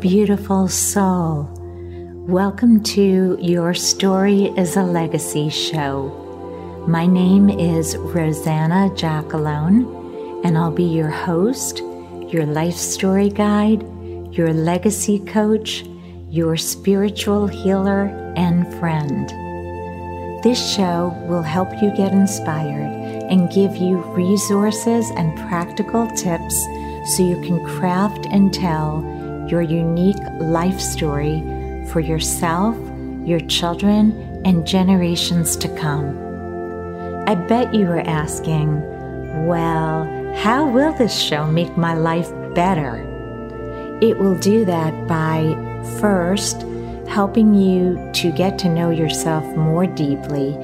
Beautiful soul. Welcome to Your Story is a Legacy show. My name is Rosanna Jackalone, and I'll be your host, your life story guide, your legacy coach, your spiritual healer, and friend. This show will help you get inspired and give you resources and practical tips so you can craft and tell your unique life story for yourself, your children, and generations to come. I bet you are asking, well, how will this show make my life better? It will do that by first helping you to get to know yourself more deeply,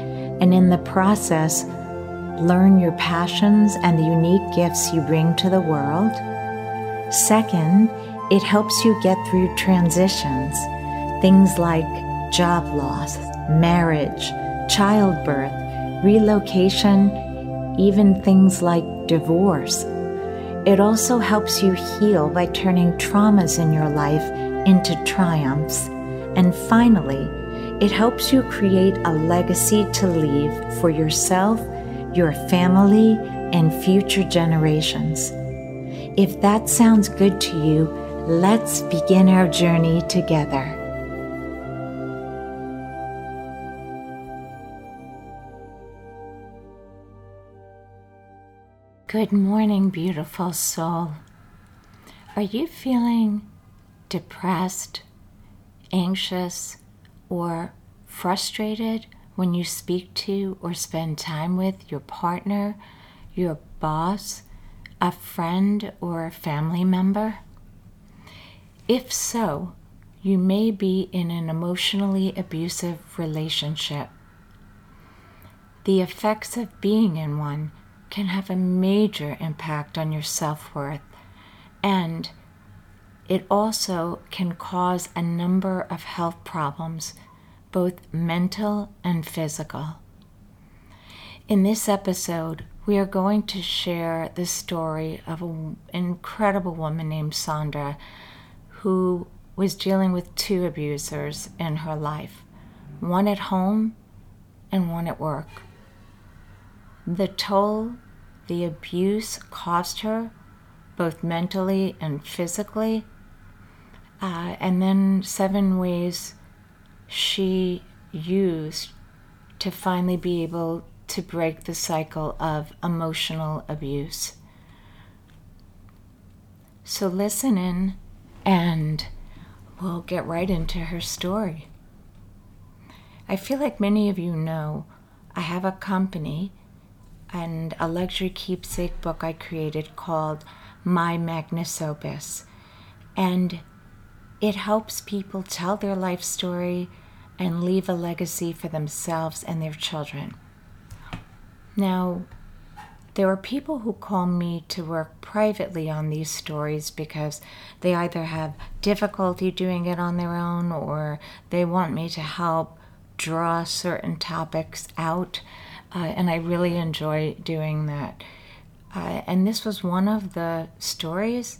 and in the process, learn your passions and the unique gifts you bring to the world. Second, it helps you get through transitions, things like job loss, marriage, childbirth, relocation, even things like divorce. It also helps you heal by turning traumas in your life into triumphs. And finally, it helps you create a legacy to leave for yourself, your family, and future generations. If that sounds good to you, Let's begin our journey together. Good morning, beautiful soul. Are you feeling depressed, anxious, or frustrated when you speak to or spend time with your partner, your boss, a friend, or a family member? If so, you may be in an emotionally abusive relationship. The effects of being in one can have a major impact on your self worth, and it also can cause a number of health problems, both mental and physical. In this episode, we are going to share the story of an incredible woman named Sandra who was dealing with two abusers in her life one at home and one at work. The toll the abuse cost her, both mentally and physically, uh, and then seven ways she used to finally be able to break the cycle of emotional abuse. So listen in and we'll get right into her story. I feel like many of you know I have a company and a luxury keepsake book I created called My Magnus Opus. And it helps people tell their life story and leave a legacy for themselves and their children. Now, there are people who call me to work privately on these stories because they either have difficulty doing it on their own or they want me to help draw certain topics out. Uh, and I really enjoy doing that. Uh, and this was one of the stories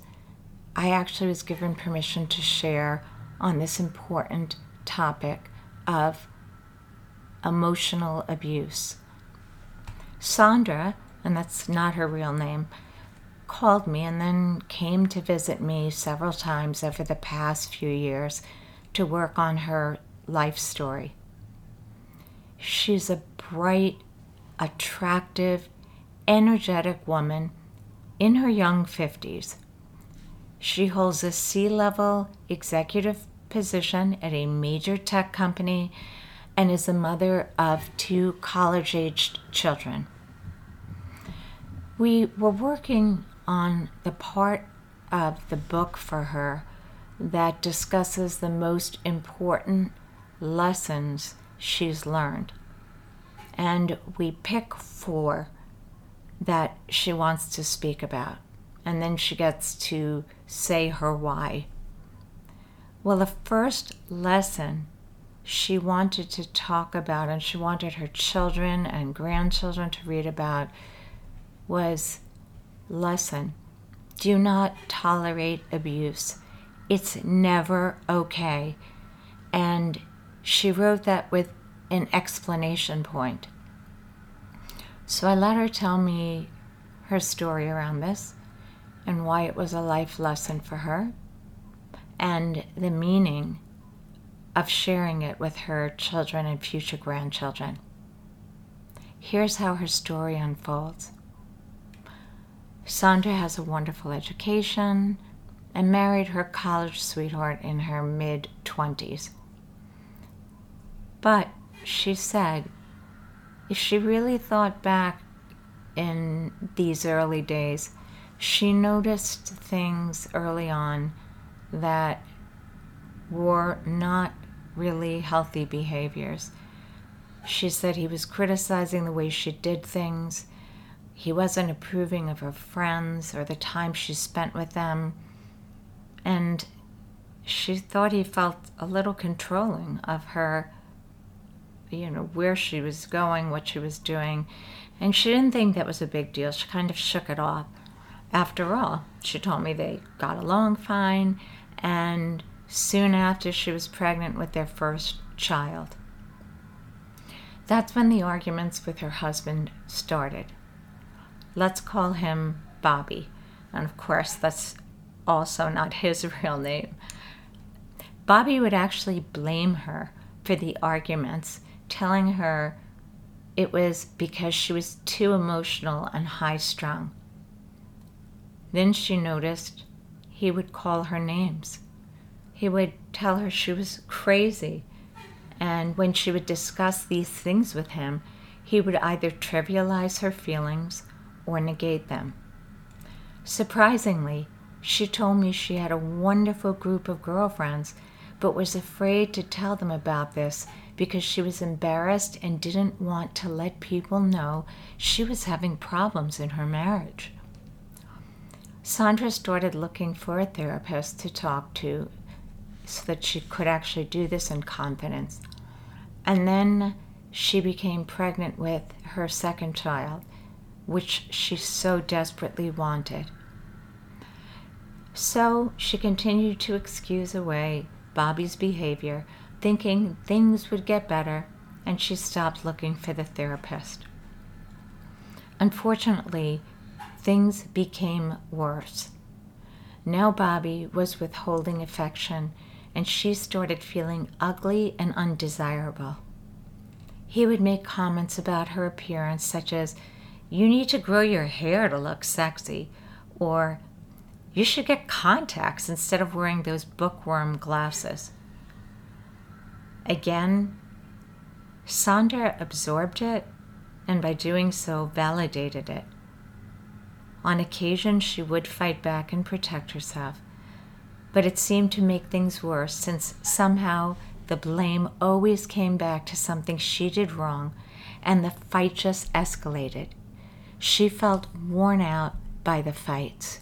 I actually was given permission to share on this important topic of emotional abuse. Sandra and that's not her real name, called me and then came to visit me several times over the past few years to work on her life story. She's a bright, attractive, energetic woman in her young 50s. She holds a C level executive position at a major tech company and is the mother of two college aged children. We were working on the part of the book for her that discusses the most important lessons she's learned. And we pick four that she wants to speak about. And then she gets to say her why. Well, the first lesson she wanted to talk about, and she wanted her children and grandchildren to read about, was lesson do not tolerate abuse, It's never okay. And she wrote that with an explanation point. So I let her tell me her story around this and why it was a life lesson for her and the meaning of sharing it with her children and future grandchildren. Here's how her story unfolds Sandra has a wonderful education and married her college sweetheart in her mid 20s. But she said if she really thought back in these early days, she noticed things early on that were not really healthy behaviors. She said he was criticizing the way she did things. He wasn't approving of her friends or the time she spent with them. And she thought he felt a little controlling of her, you know, where she was going, what she was doing. And she didn't think that was a big deal. She kind of shook it off. After all, she told me they got along fine, and soon after she was pregnant with their first child. That's when the arguments with her husband started. Let's call him Bobby. And of course, that's also not his real name. Bobby would actually blame her for the arguments, telling her it was because she was too emotional and high strung. Then she noticed he would call her names. He would tell her she was crazy. And when she would discuss these things with him, he would either trivialize her feelings or negate them. Surprisingly, she told me she had a wonderful group of girlfriends, but was afraid to tell them about this because she was embarrassed and didn't want to let people know she was having problems in her marriage. Sandra started looking for a therapist to talk to so that she could actually do this in confidence. And then she became pregnant with her second child, which she so desperately wanted. So she continued to excuse away Bobby's behavior, thinking things would get better, and she stopped looking for the therapist. Unfortunately, things became worse. Now Bobby was withholding affection, and she started feeling ugly and undesirable. He would make comments about her appearance, such as, You need to grow your hair to look sexy, or You should get contacts instead of wearing those bookworm glasses. Again, Sandra absorbed it and by doing so validated it. On occasion, she would fight back and protect herself, but it seemed to make things worse since somehow the blame always came back to something she did wrong and the fight just escalated. She felt worn out by the fights.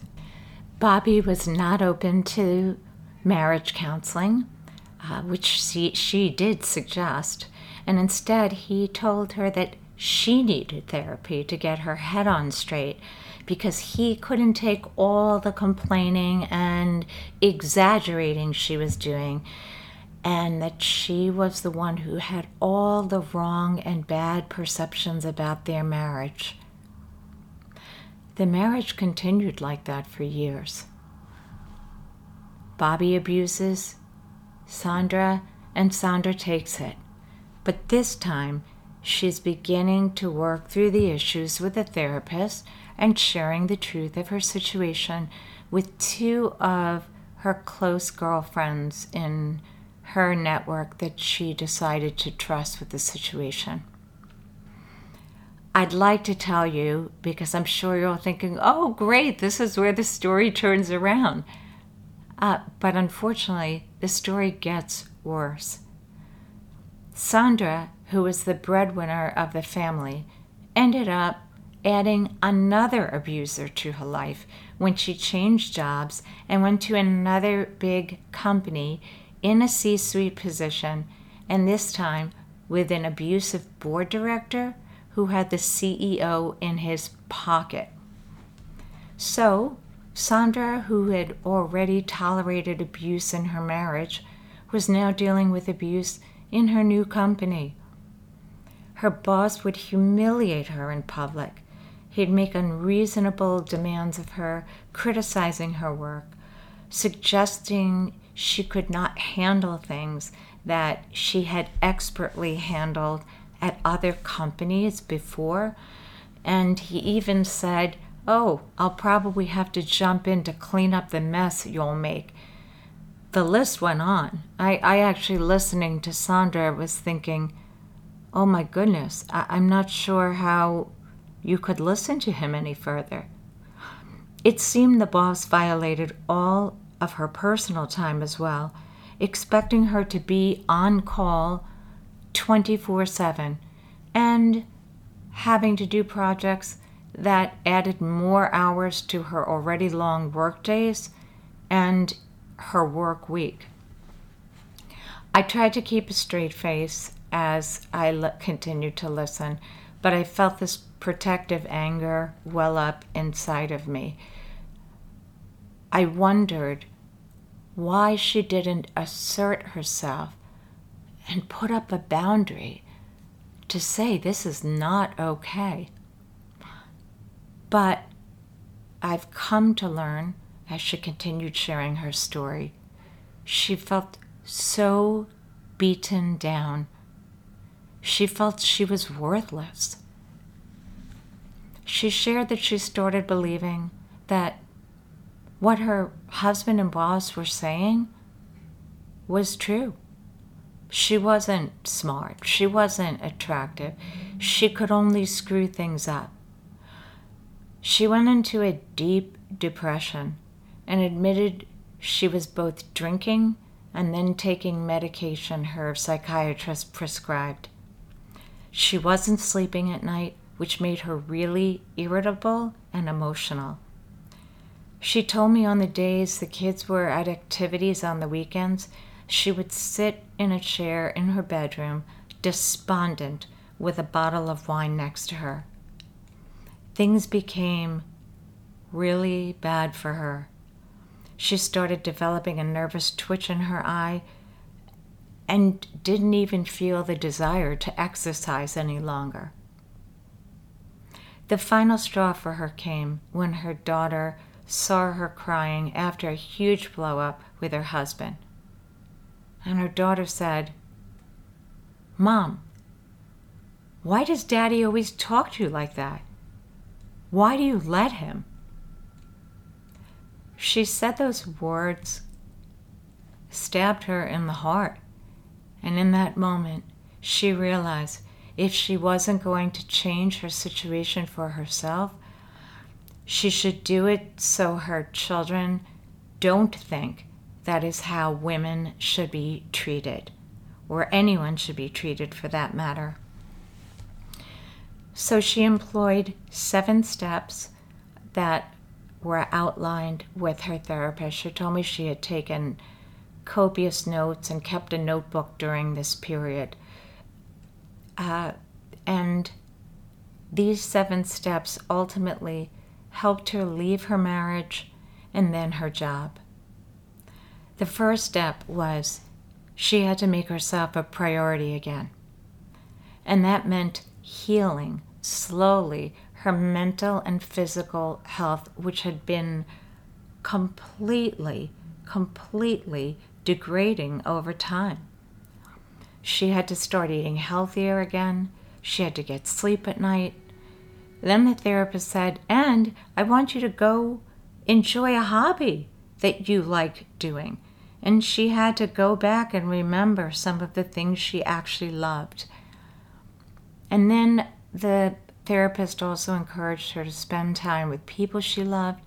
Bobby was not open to marriage counseling, uh, which she, she did suggest, and instead he told her that she needed therapy to get her head on straight because he couldn't take all the complaining and exaggerating she was doing, and that she was the one who had all the wrong and bad perceptions about their marriage. The marriage continued like that for years. Bobby abuses, Sandra, and Sandra takes it. But this time, she's beginning to work through the issues with a therapist and sharing the truth of her situation with two of her close girlfriends in her network that she decided to trust with the situation. I'd like to tell you because I'm sure you're all thinking, oh, great, this is where the story turns around. Uh, but unfortunately, the story gets worse. Sandra, who was the breadwinner of the family, ended up adding another abuser to her life when she changed jobs and went to another big company in a C suite position, and this time with an abusive board director who had the CEO in his pocket. So, Sandra, who had already tolerated abuse in her marriage, was now dealing with abuse in her new company. Her boss would humiliate her in public. He'd make unreasonable demands of her, criticizing her work, suggesting she could not handle things that she had expertly handled at other companies before. And he even said, Oh, I'll probably have to jump in to clean up the mess you'll make. The list went on. I, I actually, listening to Sandra, was thinking, Oh my goodness, I, I'm not sure how you could listen to him any further. It seemed the boss violated all of her personal time as well, expecting her to be on call 24 7 and having to do projects that added more hours to her already long work days and her work week. I tried to keep a straight face as I l- continued to listen, but I felt this protective anger well up inside of me. I wondered why she didn't assert herself and put up a boundary to say this is not okay. But I've come to learn as she continued sharing her story, she felt so beaten down. She felt she was worthless. She shared that she started believing that what her husband and boss were saying was true. She wasn't smart. She wasn't attractive. She could only screw things up. She went into a deep depression and admitted she was both drinking and then taking medication her psychiatrist prescribed. She wasn't sleeping at night, which made her really irritable and emotional. She told me on the days the kids were at activities on the weekends, she would sit in a chair in her bedroom, despondent, with a bottle of wine next to her. Things became really bad for her. She started developing a nervous twitch in her eye and didn't even feel the desire to exercise any longer. The final straw for her came when her daughter saw her crying after a huge blow up with her husband. And her daughter said, Mom, why does daddy always talk to you like that? Why do you let him? She said those words, stabbed her in the heart. And in that moment, she realized if she wasn't going to change her situation for herself, she should do it so her children don't think that is how women should be treated, or anyone should be treated for that matter. So she employed seven steps that were outlined with her therapist. She told me she had taken copious notes and kept a notebook during this period. Uh, and these seven steps ultimately helped her leave her marriage and then her job. The first step was she had to make herself a priority again. And that meant healing slowly her mental and physical health, which had been completely, completely degrading over time. She had to start eating healthier again. She had to get sleep at night. Then the therapist said, And I want you to go enjoy a hobby that you like doing. And she had to go back and remember some of the things she actually loved. And then the therapist also encouraged her to spend time with people she loved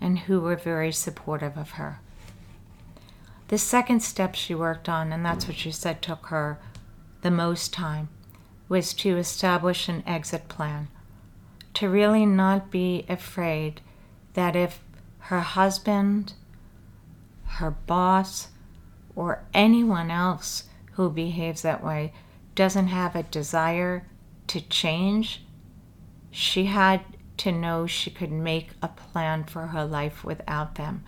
and who were very supportive of her. The second step she worked on, and that's what she said took her the most time, was to establish an exit plan. To really not be afraid that if her husband, her boss, or anyone else who behaves that way doesn't have a desire to change, she had to know she could make a plan for her life without them.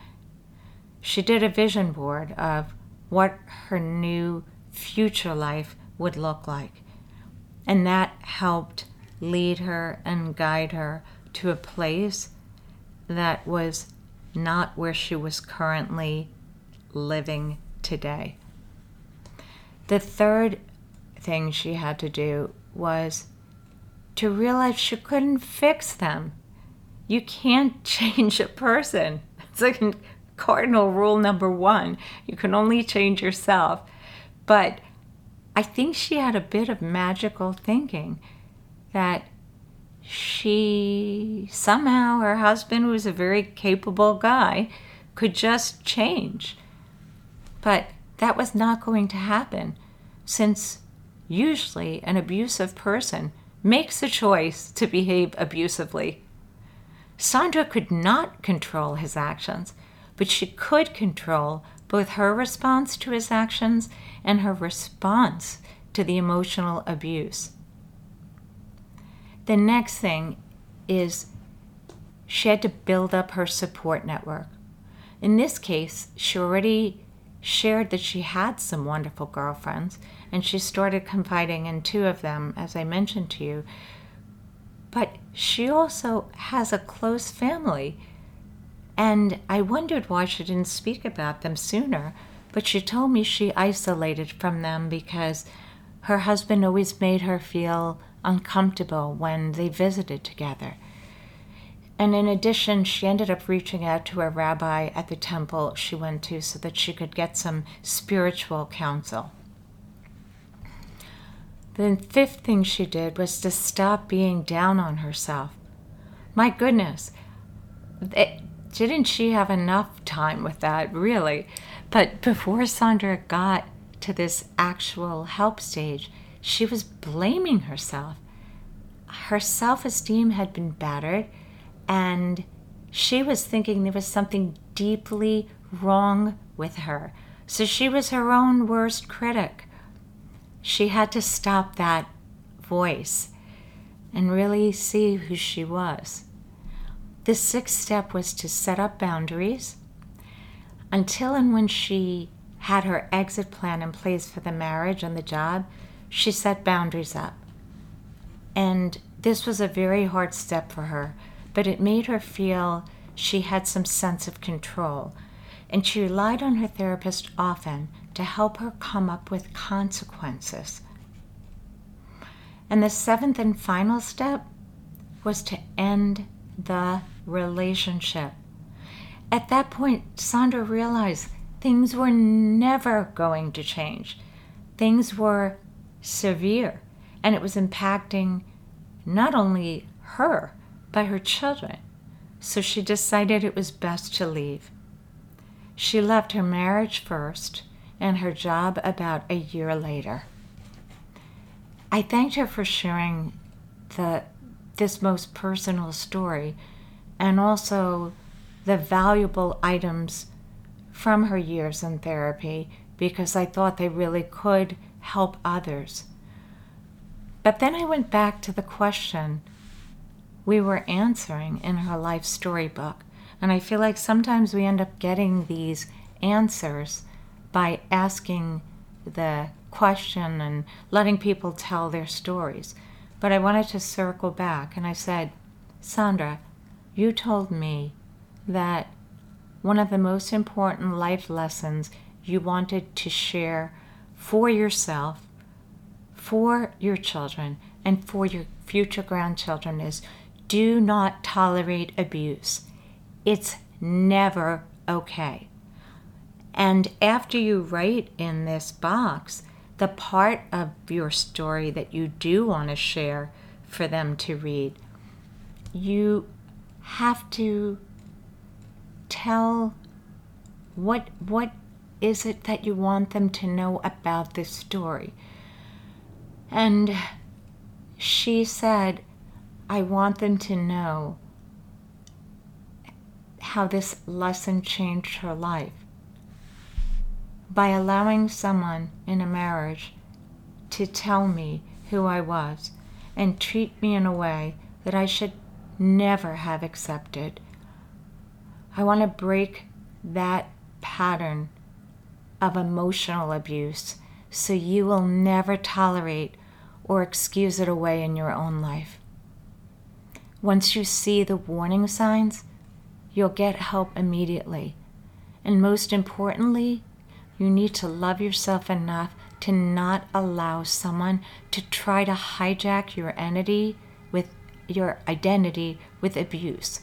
She did a vision board of what her new future life would look like. And that helped lead her and guide her to a place that was not where she was currently living today. The third thing she had to do was to realize she couldn't fix them. You can't change a person. It's like cardinal rule number one. You can only change yourself. But I think she had a bit of magical thinking that she somehow, her husband was a very capable guy, could just change. But that was not going to happen since usually an abusive person makes a choice to behave abusively. Sandra could not control his actions, but she could control both her response to his actions and her response to the emotional abuse. The next thing is she had to build up her support network. In this case, she already shared that she had some wonderful girlfriends, and she started confiding in two of them, as I mentioned to you. But she also has a close family, and I wondered why she didn't speak about them sooner. But she told me she isolated from them because her husband always made her feel uncomfortable when they visited together. And in addition, she ended up reaching out to a rabbi at the temple she went to so that she could get some spiritual counsel. The fifth thing she did was to stop being down on herself. My goodness, it, didn't she have enough time with that, really? But before Sandra got to this actual help stage, she was blaming herself. Her self esteem had been battered, and she was thinking there was something deeply wrong with her. So she was her own worst critic. She had to stop that voice and really see who she was. The sixth step was to set up boundaries until and when she had her exit plan in place for the marriage and the job, she set boundaries up. And this was a very hard step for her, but it made her feel she had some sense of control. And she relied on her therapist often to help her come up with consequences. And the seventh and final step was to end the relationship. At that point, Sandra realized things were never going to change. Things were severe, and it was impacting not only her, but her children. So she decided it was best to leave. She left her marriage first and her job about a year later. I thanked her for sharing the, this most personal story and also the valuable items from her years in therapy because I thought they really could help others. But then I went back to the question we were answering in her life storybook. And I feel like sometimes we end up getting these answers by asking the question and letting people tell their stories. But I wanted to circle back and I said, Sandra, you told me that one of the most important life lessons you wanted to share for yourself, for your children, and for your future grandchildren is do not tolerate abuse. It's never okay. And after you write in this box the part of your story that you do want to share for them to read, you have to tell what what is it that you want them to know about this story. And she said, I want them to know how this lesson changed her life. By allowing someone in a marriage to tell me who I was and treat me in a way that I should never have accepted. I want to break that pattern of emotional abuse so you will never tolerate or excuse it away in your own life. Once you see the warning signs, you'll get help immediately. And most importantly, you need to love yourself enough to not allow someone to try to hijack your entity with your identity with abuse.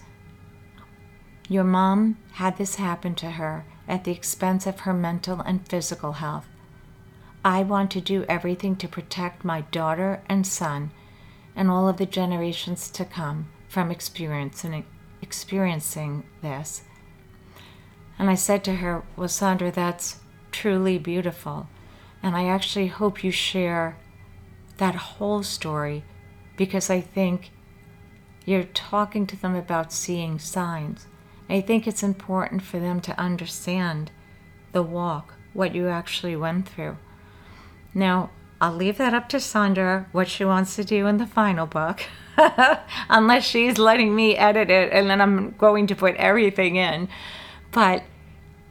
Your mom had this happen to her at the expense of her mental and physical health. I want to do everything to protect my daughter and son and all of the generations to come from experiencing, experiencing this. And I said to her, Well, Sandra, that's truly beautiful. And I actually hope you share that whole story because I think you're talking to them about seeing signs. I think it's important for them to understand the walk, what you actually went through. Now, I'll leave that up to Sandra, what she wants to do in the final book, unless she's letting me edit it and then I'm going to put everything in. But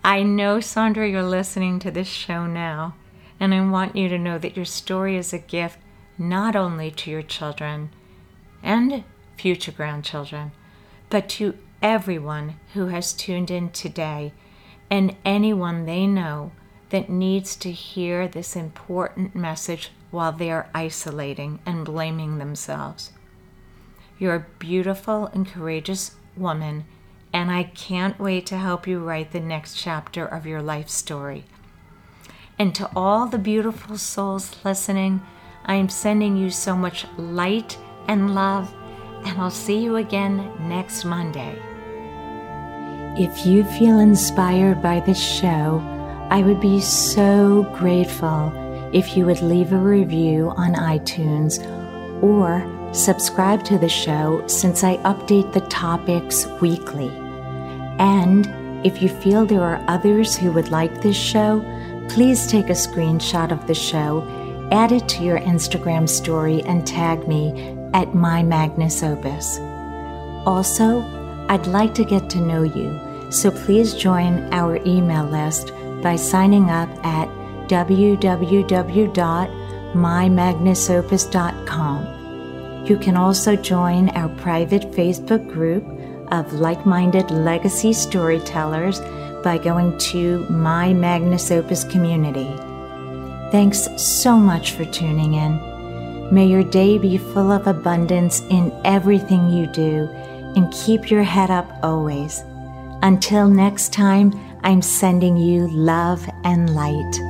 I know, Sandra, you're listening to this show now, and I want you to know that your story is a gift not only to your children and future grandchildren, but to everyone who has tuned in today and anyone they know that needs to hear this important message while they're isolating and blaming themselves. You're a beautiful and courageous woman, and I can't wait to help you write the next chapter of your life story. And to all the beautiful souls listening, I am sending you so much light and love, and I'll see you again next Monday. If you feel inspired by this show, I would be so grateful if you would leave a review on iTunes or subscribe to the show since I update the topics weekly. And if you feel there are others who would like this show, please take a screenshot of the show, add it to your Instagram story, and tag me at My Magnus Opus. Also, I'd like to get to know you, so please join our email list by signing up at www.mymagnusopus.com. You can also join our private Facebook group of like minded legacy storytellers by going to My Magnus Opus community. Thanks so much for tuning in. May your day be full of abundance in everything you do and keep your head up always. Until next time, I'm sending you love and light.